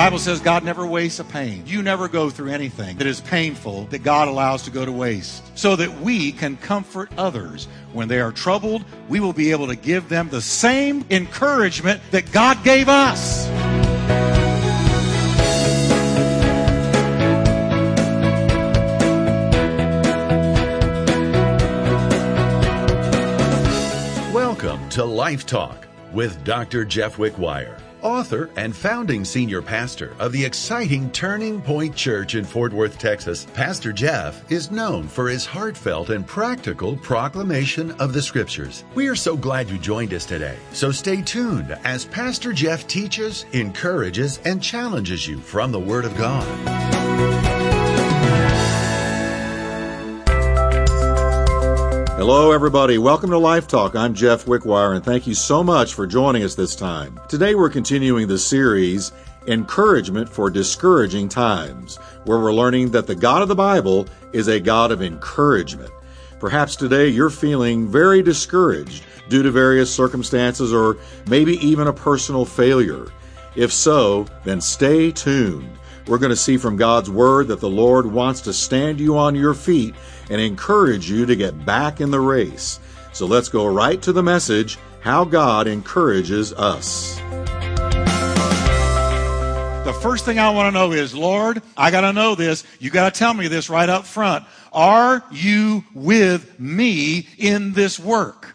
Bible says God never wastes a pain. You never go through anything that is painful that God allows to go to waste. So that we can comfort others. When they are troubled, we will be able to give them the same encouragement that God gave us. Welcome to Life Talk with Dr. Jeff Wickwire author and founding senior pastor of the exciting Turning Point Church in Fort Worth, Texas, Pastor Jeff is known for his heartfelt and practical proclamation of the scriptures. We are so glad you joined us today. So stay tuned as Pastor Jeff teaches, encourages, and challenges you from the Word of God. Hello, everybody. Welcome to Life Talk. I'm Jeff Wickwire, and thank you so much for joining us this time. Today, we're continuing the series, Encouragement for Discouraging Times, where we're learning that the God of the Bible is a God of encouragement. Perhaps today you're feeling very discouraged due to various circumstances or maybe even a personal failure. If so, then stay tuned. We're going to see from God's Word that the Lord wants to stand you on your feet and encourage you to get back in the race. So let's go right to the message how God encourages us. The first thing I want to know is, Lord, I got to know this. You got to tell me this right up front. Are you with me in this work?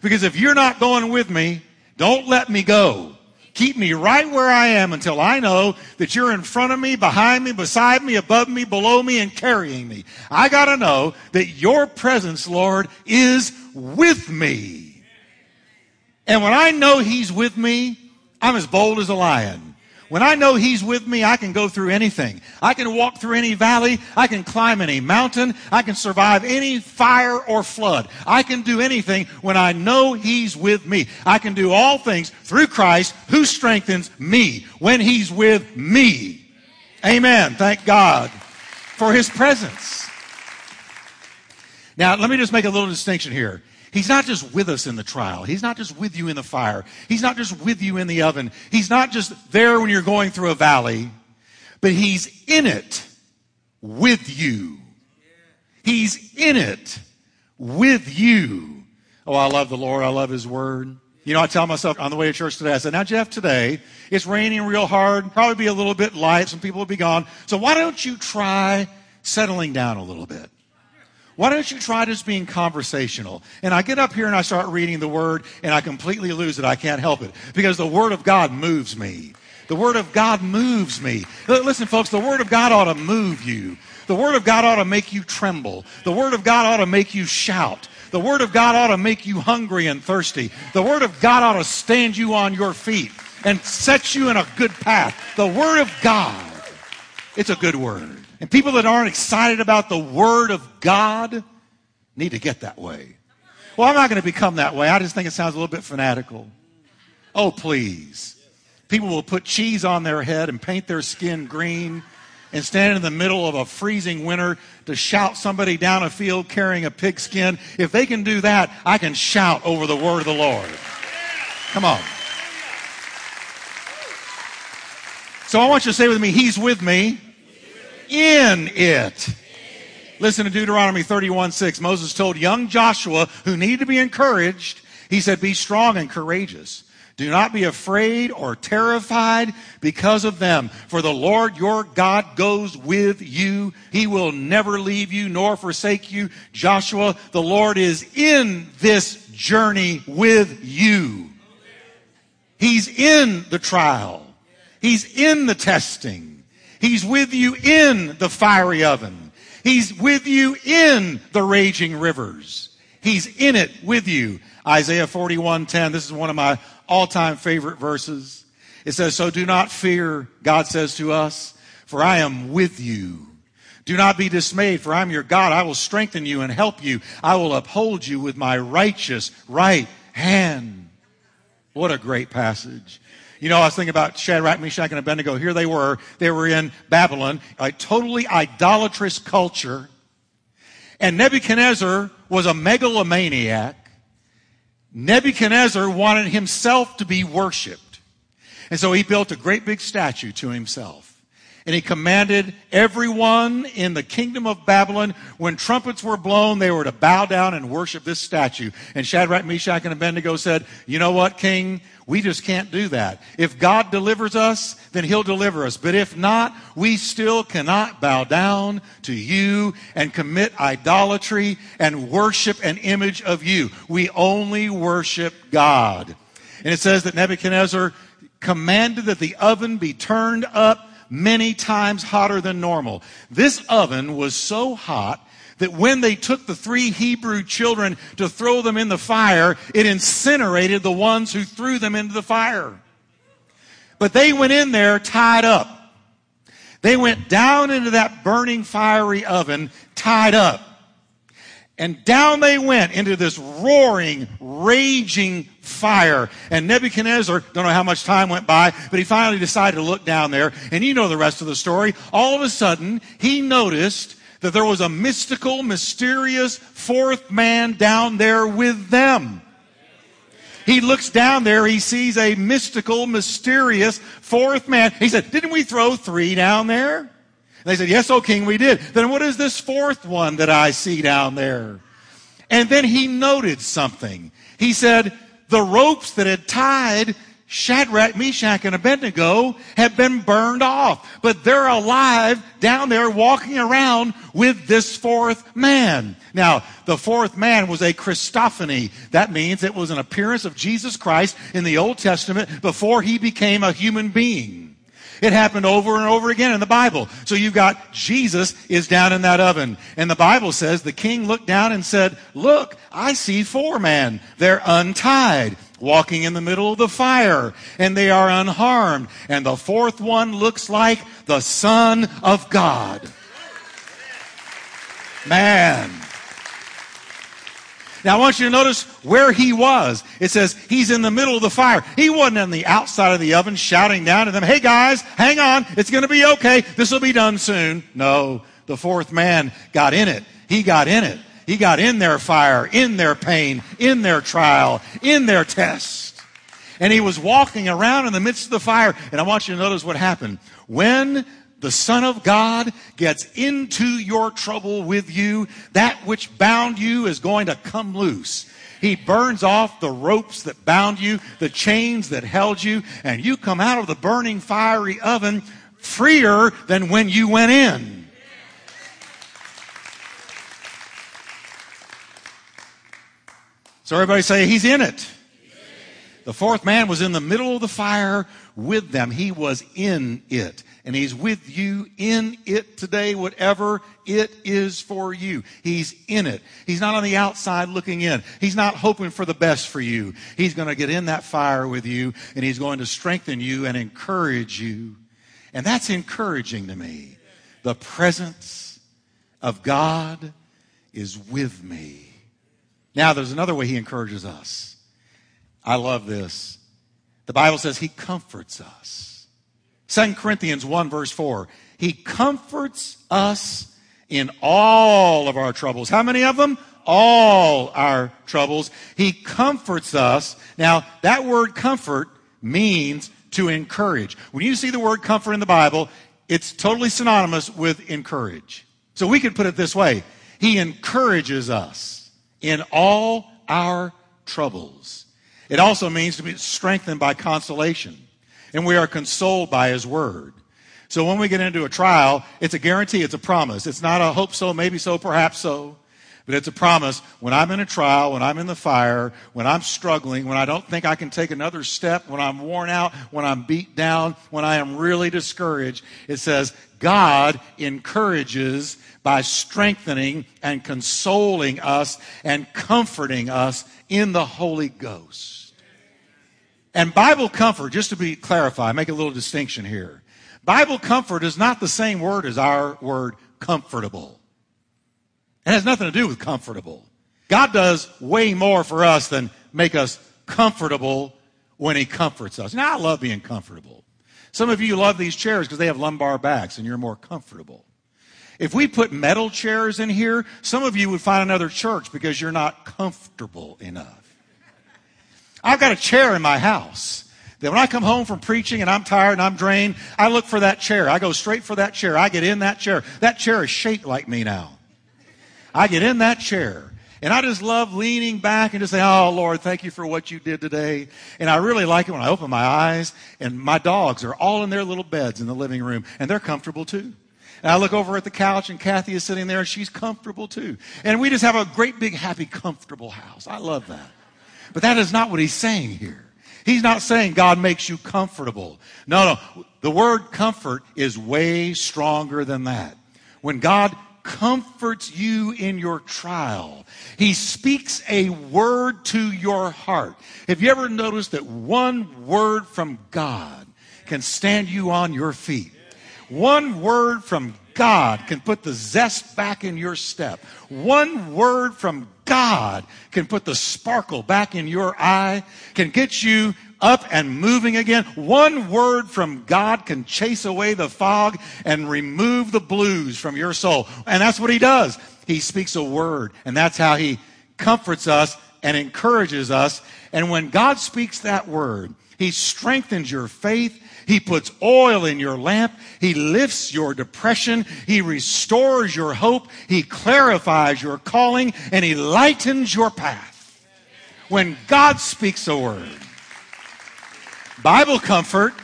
Because if you're not going with me, don't let me go. Keep me right where I am until I know that you're in front of me, behind me, beside me, above me, below me, and carrying me. I got to know that your presence, Lord, is with me. And when I know He's with me, I'm as bold as a lion. When I know He's with me, I can go through anything. I can walk through any valley. I can climb any mountain. I can survive any fire or flood. I can do anything when I know He's with me. I can do all things through Christ who strengthens me when He's with me. Amen. Thank God for His presence. Now, let me just make a little distinction here. He's not just with us in the trial. He's not just with you in the fire. He's not just with you in the oven. He's not just there when you're going through a valley, but He's in it with you. He's in it with you. Oh, I love the Lord. I love His Word. You know, I tell myself on the way to church today, I said, now, Jeff, today it's raining real hard, probably be a little bit light, some people will be gone. So why don't you try settling down a little bit? Why don't you try just being conversational? And I get up here and I start reading the Word and I completely lose it. I can't help it because the Word of God moves me. The Word of God moves me. Listen, folks, the Word of God ought to move you. The Word of God ought to make you tremble. The Word of God ought to make you shout. The Word of God ought to make you hungry and thirsty. The Word of God ought to stand you on your feet and set you in a good path. The Word of God, it's a good Word. And people that aren't excited about the Word of God need to get that way. Well, I'm not going to become that way. I just think it sounds a little bit fanatical. Oh, please. People will put cheese on their head and paint their skin green and stand in the middle of a freezing winter to shout somebody down a field carrying a pigskin. If they can do that, I can shout over the word of the Lord. Come on. So I want you to say with me, He's with me in it. Listen to Deuteronomy 31 6. Moses told young Joshua, who needed to be encouraged, he said, Be strong and courageous. Do not be afraid or terrified because of them, for the Lord your God goes with you. He will never leave you nor forsake you. Joshua, the Lord is in this journey with you. He's in the trial. He's in the testing. He's with you in the fiery oven. He's with you in the raging rivers. He's in it with you. Isaiah 41:10. This is one of my all-time favorite verses. It says, "So do not fear," God says to us, "for I am with you." Do not be dismayed, for I'm your God. I will strengthen you and help you. I will uphold you with my righteous right hand. What a great passage. You know, I was thinking about Shadrach, Meshach, and Abednego. Here they were. They were in Babylon, a totally idolatrous culture. And Nebuchadnezzar was a megalomaniac. Nebuchadnezzar wanted himself to be worshiped. And so he built a great big statue to himself. And he commanded everyone in the kingdom of Babylon, when trumpets were blown, they were to bow down and worship this statue. And Shadrach, Meshach, and Abednego said, You know what, king? We just can't do that. If God delivers us, then he'll deliver us. But if not, we still cannot bow down to you and commit idolatry and worship an image of you. We only worship God. And it says that Nebuchadnezzar commanded that the oven be turned up many times hotter than normal. This oven was so hot that when they took the three Hebrew children to throw them in the fire, it incinerated the ones who threw them into the fire. But they went in there tied up. They went down into that burning fiery oven tied up. And down they went into this roaring, raging fire. And Nebuchadnezzar, don't know how much time went by, but he finally decided to look down there. And you know the rest of the story. All of a sudden, he noticed that there was a mystical, mysterious fourth man down there with them. He looks down there, he sees a mystical, mysterious fourth man. He said, Didn't we throw three down there? They said, Yes, O king, we did. Then what is this fourth one that I see down there? And then he noted something. He said, The ropes that had tied Shadrach, Meshach, and Abednego have been burned off, but they're alive down there walking around with this fourth man. Now, the fourth man was a Christophany. That means it was an appearance of Jesus Christ in the Old Testament before he became a human being. It happened over and over again in the Bible. So you've got Jesus is down in that oven. And the Bible says the king looked down and said, Look, I see four men. They're untied, walking in the middle of the fire, and they are unharmed. And the fourth one looks like the Son of God. Man. Now I want you to notice where he was. It says he's in the middle of the fire. He wasn't on the outside of the oven shouting down to them, hey guys, hang on, it's going to be okay. This will be done soon. No, the fourth man got in it. He got in it. He got in their fire, in their pain, in their trial, in their test. And he was walking around in the midst of the fire. And I want you to notice what happened. When the Son of God gets into your trouble with you, that which bound you is going to come loose. He burns off the ropes that bound you, the chains that held you, and you come out of the burning fiery oven freer than when you went in. So everybody say, He's in it. The fourth man was in the middle of the fire with them. He was in it. And He's with you in it today, whatever it is for you. He's in it. He's not on the outside looking in. He's not hoping for the best for you. He's going to get in that fire with you and He's going to strengthen you and encourage you. And that's encouraging to me. The presence of God is with me. Now, there's another way He encourages us. I love this. The Bible says He comforts us. 2 Corinthians 1, verse 4. He comforts us in all of our troubles. How many of them? All our troubles. He comforts us. Now, that word comfort means to encourage. When you see the word comfort in the Bible, it's totally synonymous with encourage. So we could put it this way He encourages us in all our troubles. It also means to be strengthened by consolation. And we are consoled by His Word. So when we get into a trial, it's a guarantee, it's a promise. It's not a hope so, maybe so, perhaps so. But it's a promise. When I'm in a trial, when I'm in the fire, when I'm struggling, when I don't think I can take another step, when I'm worn out, when I'm beat down, when I am really discouraged, it says, God encourages by strengthening and consoling us and comforting us in the Holy Ghost. And Bible comfort, just to be clarified, make a little distinction here. Bible comfort is not the same word as our word comfortable. It has nothing to do with comfortable. God does way more for us than make us comfortable when He comforts us. Now, I love being comfortable. Some of you love these chairs because they have lumbar backs and you're more comfortable. If we put metal chairs in here, some of you would find another church because you're not comfortable enough. I've got a chair in my house That when I come home from preaching and I'm tired and I'm drained, I look for that chair. I go straight for that chair. I get in that chair. That chair is shaped like me now. I get in that chair. And I just love leaning back and just say, Oh, Lord, thank you for what you did today. And I really like it when I open my eyes and my dogs are all in their little beds in the living room and they're comfortable too. And I look over at the couch and Kathy is sitting there and she's comfortable too. And we just have a great big happy comfortable house. I love that. But that is not what he's saying here. He's not saying God makes you comfortable. No, no. The word comfort is way stronger than that. When God comforts you in your trial, He speaks a word to your heart. Have you ever noticed that one word from God can stand you on your feet? One word from God can put the zest back in your step. One word from God can put the sparkle back in your eye, can get you up and moving again. One word from God can chase away the fog and remove the blues from your soul. And that's what He does. He speaks a word, and that's how He comforts us and encourages us. And when God speaks that word, He strengthens your faith. He puts oil in your lamp. He lifts your depression. He restores your hope. He clarifies your calling and he lightens your path. When God speaks a word, Bible comfort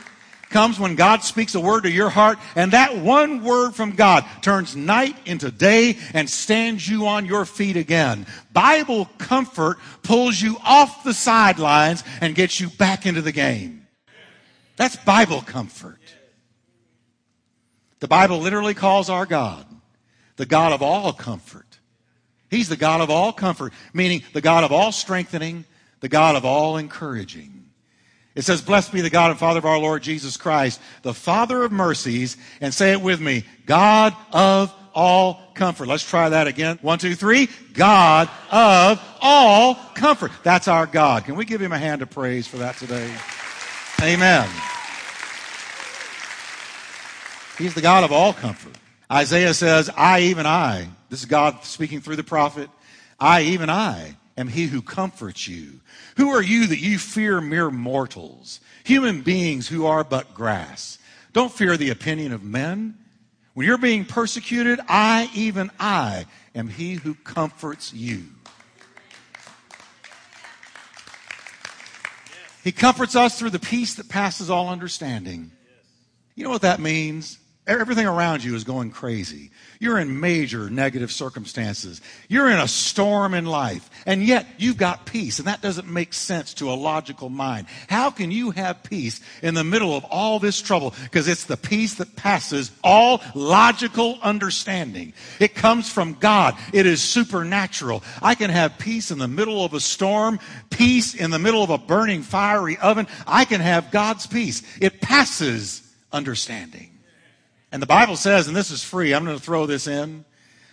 comes when God speaks a word to your heart, and that one word from God turns night into day and stands you on your feet again. Bible comfort pulls you off the sidelines and gets you back into the game. That's Bible comfort. The Bible literally calls our God the God of all comfort. He's the God of all comfort, meaning the God of all strengthening, the God of all encouraging. It says, Blessed be the God and Father of our Lord Jesus Christ, the Father of mercies, and say it with me, God of all comfort. Let's try that again. One, two, three. God of all comfort. That's our God. Can we give him a hand of praise for that today? Amen. He's the God of all comfort. Isaiah says, I, even I, this is God speaking through the prophet, I, even I, am he who comforts you. Who are you that you fear mere mortals, human beings who are but grass? Don't fear the opinion of men. When you're being persecuted, I, even I, am he who comforts you. He comforts us through the peace that passes all understanding. You know what that means? Everything around you is going crazy. You're in major negative circumstances. You're in a storm in life, and yet you've got peace, and that doesn't make sense to a logical mind. How can you have peace in the middle of all this trouble? Because it's the peace that passes all logical understanding. It comes from God. It is supernatural. I can have peace in the middle of a storm, peace in the middle of a burning fiery oven. I can have God's peace. It passes understanding. And the Bible says, and this is free, I'm going to throw this in.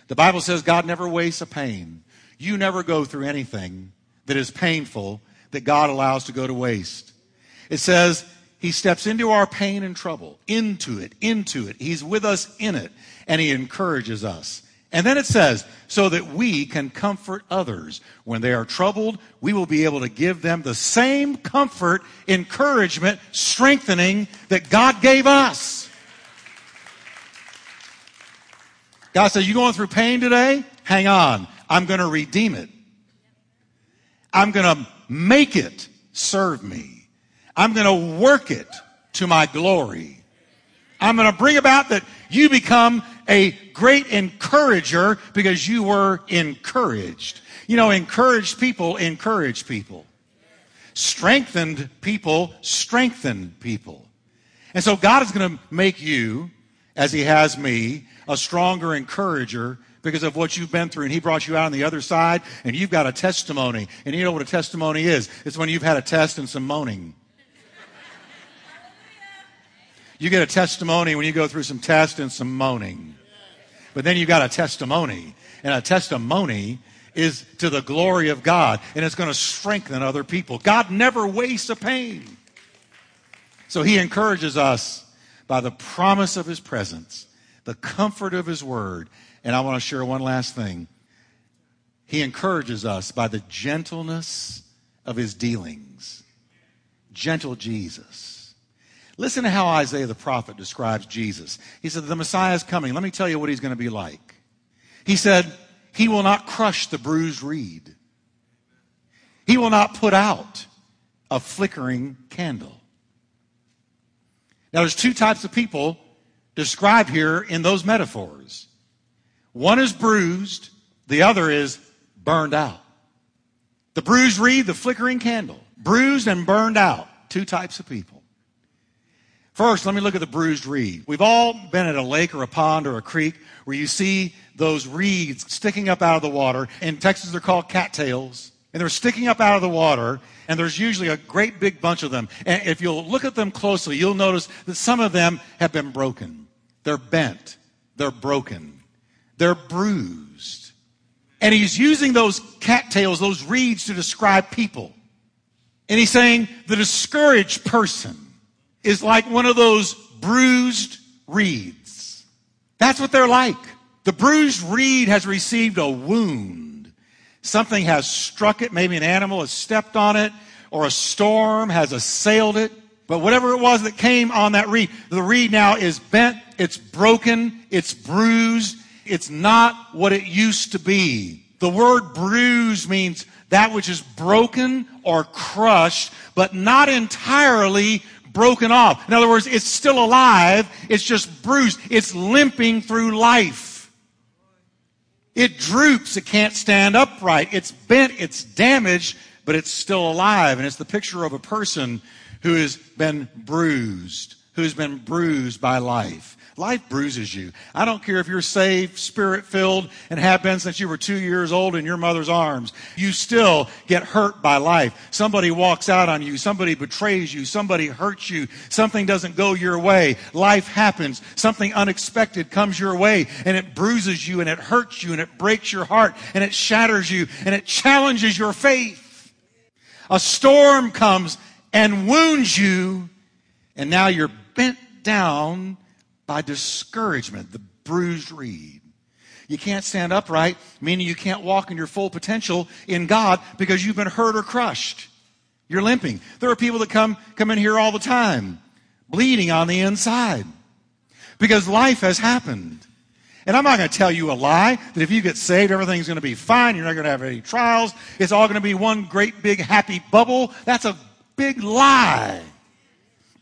The Bible says God never wastes a pain. You never go through anything that is painful that God allows to go to waste. It says He steps into our pain and trouble, into it, into it. He's with us in it, and He encourages us. And then it says, so that we can comfort others. When they are troubled, we will be able to give them the same comfort, encouragement, strengthening that God gave us. God says, You going through pain today? Hang on. I'm going to redeem it. I'm going to make it serve me. I'm going to work it to my glory. I'm going to bring about that you become a great encourager because you were encouraged. You know, encouraged people encourage people. Strengthened people strengthen people. And so God is going to make you, as He has me, a stronger encourager because of what you've been through. And he brought you out on the other side, and you've got a testimony. And you know what a testimony is? It's when you've had a test and some moaning. You get a testimony when you go through some test and some moaning. But then you got a testimony. And a testimony is to the glory of God, and it's going to strengthen other people. God never wastes a pain. So he encourages us by the promise of his presence the comfort of His Word. And I want to share one last thing. He encourages us by the gentleness of His dealings. gentle Jesus. Listen to how Isaiah the prophet describes Jesus. He said, The Messiah is coming. Let me tell you what he's going to be like. He said, He will not crush the bruised reed, He will not put out a flickering candle. Now, there's two types of people described here in those metaphors. One is bruised, the other is burned out. The bruised reed, the flickering candle. Bruised and burned out. Two types of people. First, let me look at the bruised reed. We've all been at a lake or a pond or a creek where you see those reeds sticking up out of the water. In Texas, they're called cattails. And they're sticking up out of the water, and there's usually a great big bunch of them. And if you'll look at them closely, you'll notice that some of them have been broken. They're bent. They're broken. They're bruised. And he's using those cattails, those reeds, to describe people. And he's saying the discouraged person is like one of those bruised reeds. That's what they're like. The bruised reed has received a wound. Something has struck it. Maybe an animal has stepped on it or a storm has assailed it. But whatever it was that came on that reed, the reed now is bent, it's broken, it's bruised, it's not what it used to be. The word bruise means that which is broken or crushed, but not entirely broken off. In other words, it's still alive, it's just bruised, it's limping through life. It droops, it can't stand upright, it's bent, it's damaged, but it's still alive. And it's the picture of a person who has been bruised, who's been bruised by life. Life bruises you. I don't care if you're saved, spirit filled, and have been since you were two years old in your mother's arms. You still get hurt by life. Somebody walks out on you. Somebody betrays you. Somebody hurts you. Something doesn't go your way. Life happens. Something unexpected comes your way and it bruises you and it hurts you and it breaks your heart and it shatters you and it challenges your faith. A storm comes and wounds you and now you're bent down by discouragement, the bruised reed. You can't stand upright, meaning you can't walk in your full potential in God because you've been hurt or crushed. You're limping. There are people that come, come in here all the time, bleeding on the inside because life has happened. And I'm not going to tell you a lie that if you get saved, everything's going to be fine. You're not going to have any trials. It's all going to be one great big happy bubble. That's a big lie.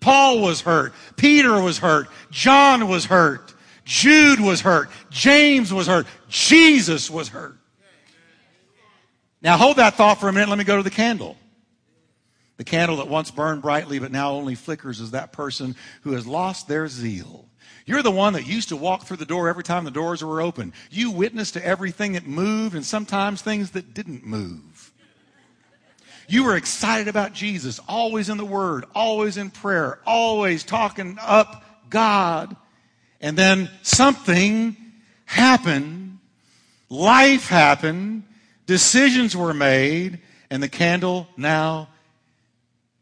Paul was hurt. Peter was hurt. John was hurt. Jude was hurt. James was hurt. Jesus was hurt. Now hold that thought for a minute. Let me go to the candle. The candle that once burned brightly but now only flickers is that person who has lost their zeal. You're the one that used to walk through the door every time the doors were open. You witnessed to everything that moved and sometimes things that didn't move. You were excited about Jesus, always in the Word, always in prayer, always talking up God. And then something happened, life happened, decisions were made, and the candle now,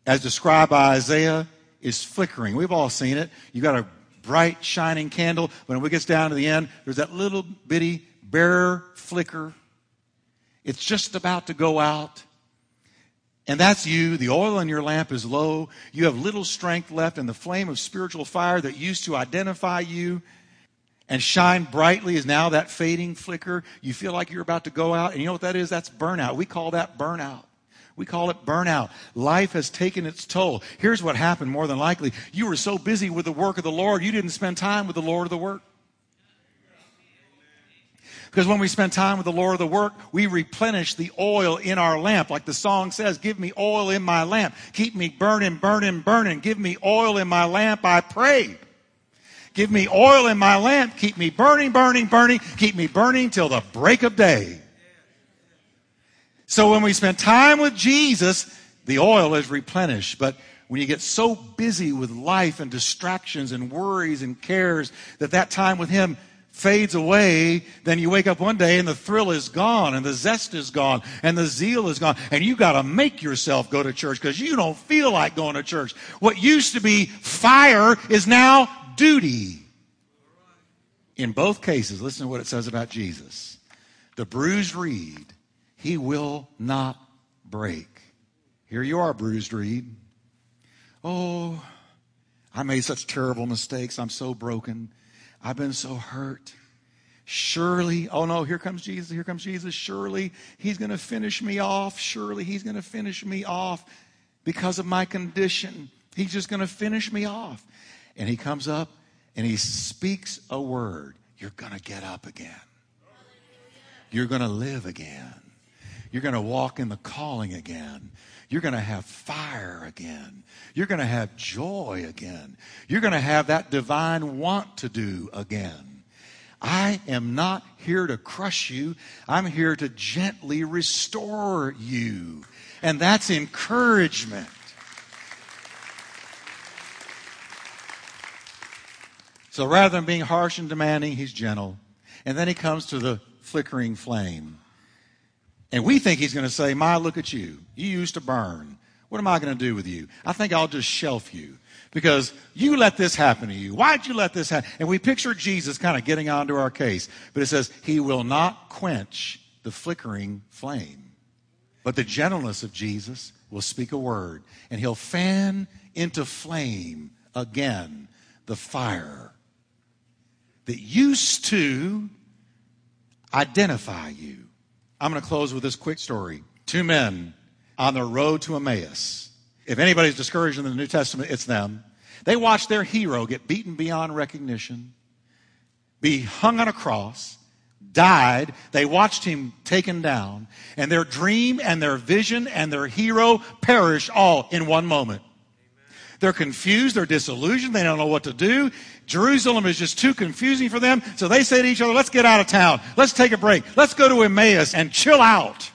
as described by Isaiah, is flickering. We've all seen it. You've got a bright, shining candle. but When it gets down to the end, there's that little bitty, bare flicker. It's just about to go out. And that's you. The oil in your lamp is low. You have little strength left, and the flame of spiritual fire that used to identify you and shine brightly is now that fading flicker. You feel like you're about to go out. And you know what that is? That's burnout. We call that burnout. We call it burnout. Life has taken its toll. Here's what happened more than likely. You were so busy with the work of the Lord, you didn't spend time with the Lord of the work. Because when we spend time with the Lord of the work, we replenish the oil in our lamp. Like the song says, give me oil in my lamp. Keep me burning, burning, burning. Give me oil in my lamp, I pray. Give me oil in my lamp. Keep me burning, burning, burning. Keep me burning till the break of day. So when we spend time with Jesus, the oil is replenished. But when you get so busy with life and distractions and worries and cares that that time with Him fades away, then you wake up one day and the thrill is gone and the zest is gone and the zeal is gone. And you got to make yourself go to church because you don't feel like going to church. What used to be fire is now duty. In both cases, listen to what it says about Jesus. The bruised reed, he will not break. Here you are, bruised reed. Oh, I made such terrible mistakes. I'm so broken. I've been so hurt. Surely, oh no, here comes Jesus, here comes Jesus. Surely he's going to finish me off. Surely he's going to finish me off because of my condition. He's just going to finish me off. And he comes up and he speaks a word. You're going to get up again. You're going to live again. You're going to walk in the calling again. You're going to have fire again. You're going to have joy again. You're going to have that divine want to do again. I am not here to crush you. I'm here to gently restore you. And that's encouragement. So rather than being harsh and demanding, he's gentle. And then he comes to the flickering flame. And we think he's going to say, My, look at you. You used to burn. What am I going to do with you? I think I'll just shelf you because you let this happen to you. Why'd you let this happen? And we picture Jesus kind of getting onto our case. But it says, He will not quench the flickering flame. But the gentleness of Jesus will speak a word, and He'll fan into flame again the fire that used to identify you. I'm going to close with this quick story. Two men on the road to Emmaus. If anybody's discouraged in the New Testament, it's them. They watched their hero get beaten beyond recognition, be hung on a cross, died. They watched him taken down, and their dream and their vision and their hero perished all in one moment. They're confused, they're disillusioned, they don't know what to do. Jerusalem is just too confusing for them. So they say to each other, let's get out of town. Let's take a break. Let's go to Emmaus and chill out.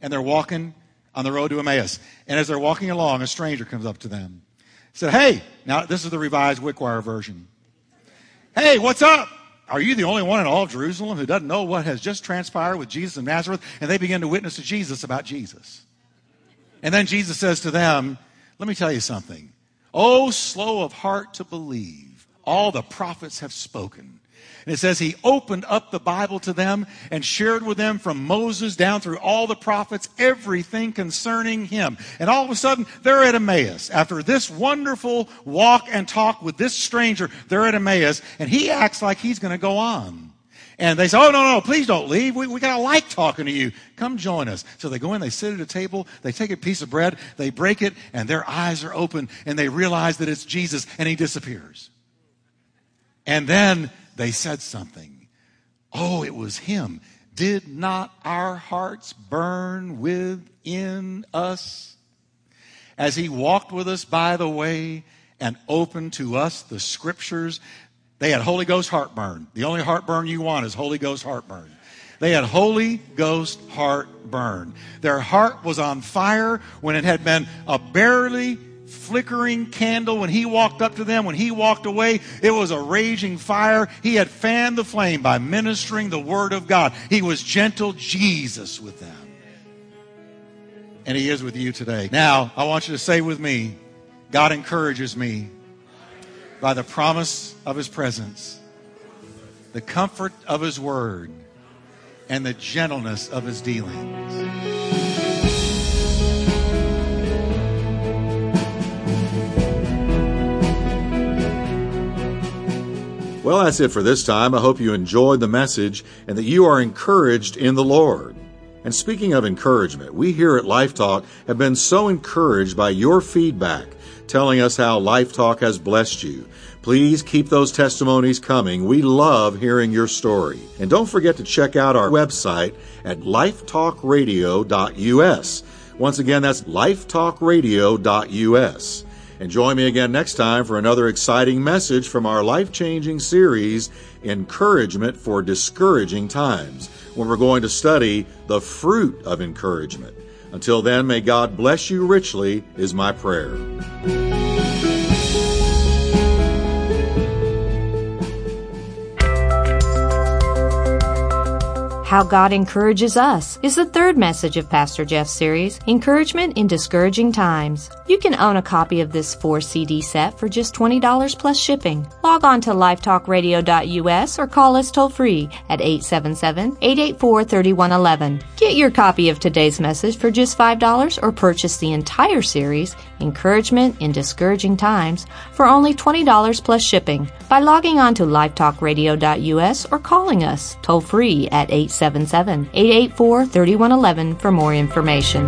And they're walking on the road to Emmaus. And as they're walking along, a stranger comes up to them. Said, Hey, now this is the revised Wickwire version. Hey, what's up? Are you the only one in all of Jerusalem who doesn't know what has just transpired with Jesus of Nazareth? And they begin to witness to Jesus about Jesus. And then Jesus says to them, Let me tell you something. Oh, slow of heart to believe all the prophets have spoken. And it says he opened up the Bible to them and shared with them from Moses down through all the prophets everything concerning him. And all of a sudden, they're at Emmaus. After this wonderful walk and talk with this stranger, they're at Emmaus, and he acts like he's going to go on. And they say, Oh, no, no, please don't leave. We, we got to like talking to you. Come join us. So they go in, they sit at a table, they take a piece of bread, they break it, and their eyes are open, and they realize that it's Jesus, and he disappears. And then they said something. Oh, it was him. Did not our hearts burn within us as he walked with us by the way and opened to us the scriptures? They had Holy Ghost heartburn. The only heartburn you want is Holy Ghost heartburn. They had Holy Ghost heartburn. Their heart was on fire when it had been a barely flickering candle when he walked up to them, when he walked away, it was a raging fire. He had fanned the flame by ministering the word of God. He was gentle Jesus with them. And he is with you today. Now, I want you to say with me, God encourages me by the promise of his presence, the comfort of his word, and the gentleness of his dealings. Well, that's it for this time. I hope you enjoyed the message and that you are encouraged in the Lord. And speaking of encouragement, we here at Life Talk have been so encouraged by your feedback, telling us how Life Talk has blessed you. Please keep those testimonies coming. We love hearing your story. And don't forget to check out our website at lifetalkradio.us. Once again, that's lifetalkradio.us. And join me again next time for another exciting message from our life changing series, Encouragement for Discouraging Times, when we're going to study the fruit of encouragement. Until then, may God bless you richly, is my prayer. How God Encourages Us is the third message of Pastor Jeff's series, Encouragement in Discouraging Times. You can own a copy of this four CD set for just $20 plus shipping. Log on to lifetalkradio.us or call us toll free at 877-884-3111. Get your copy of today's message for just $5 or purchase the entire series Encouragement in Discouraging Times, for only $20 plus shipping by logging on to lifetalkradio.us or calling us toll free at 877 884 3111 for more information.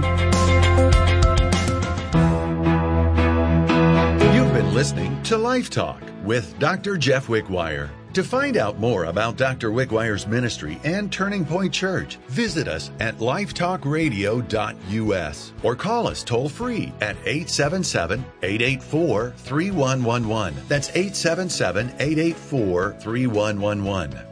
You've been listening to Life Talk with Dr. Jeff Wickwire. To find out more about Dr. Wickwire's ministry and Turning Point Church, visit us at lifetalkradio.us or call us toll free at 877 884 3111. That's 877 884 3111.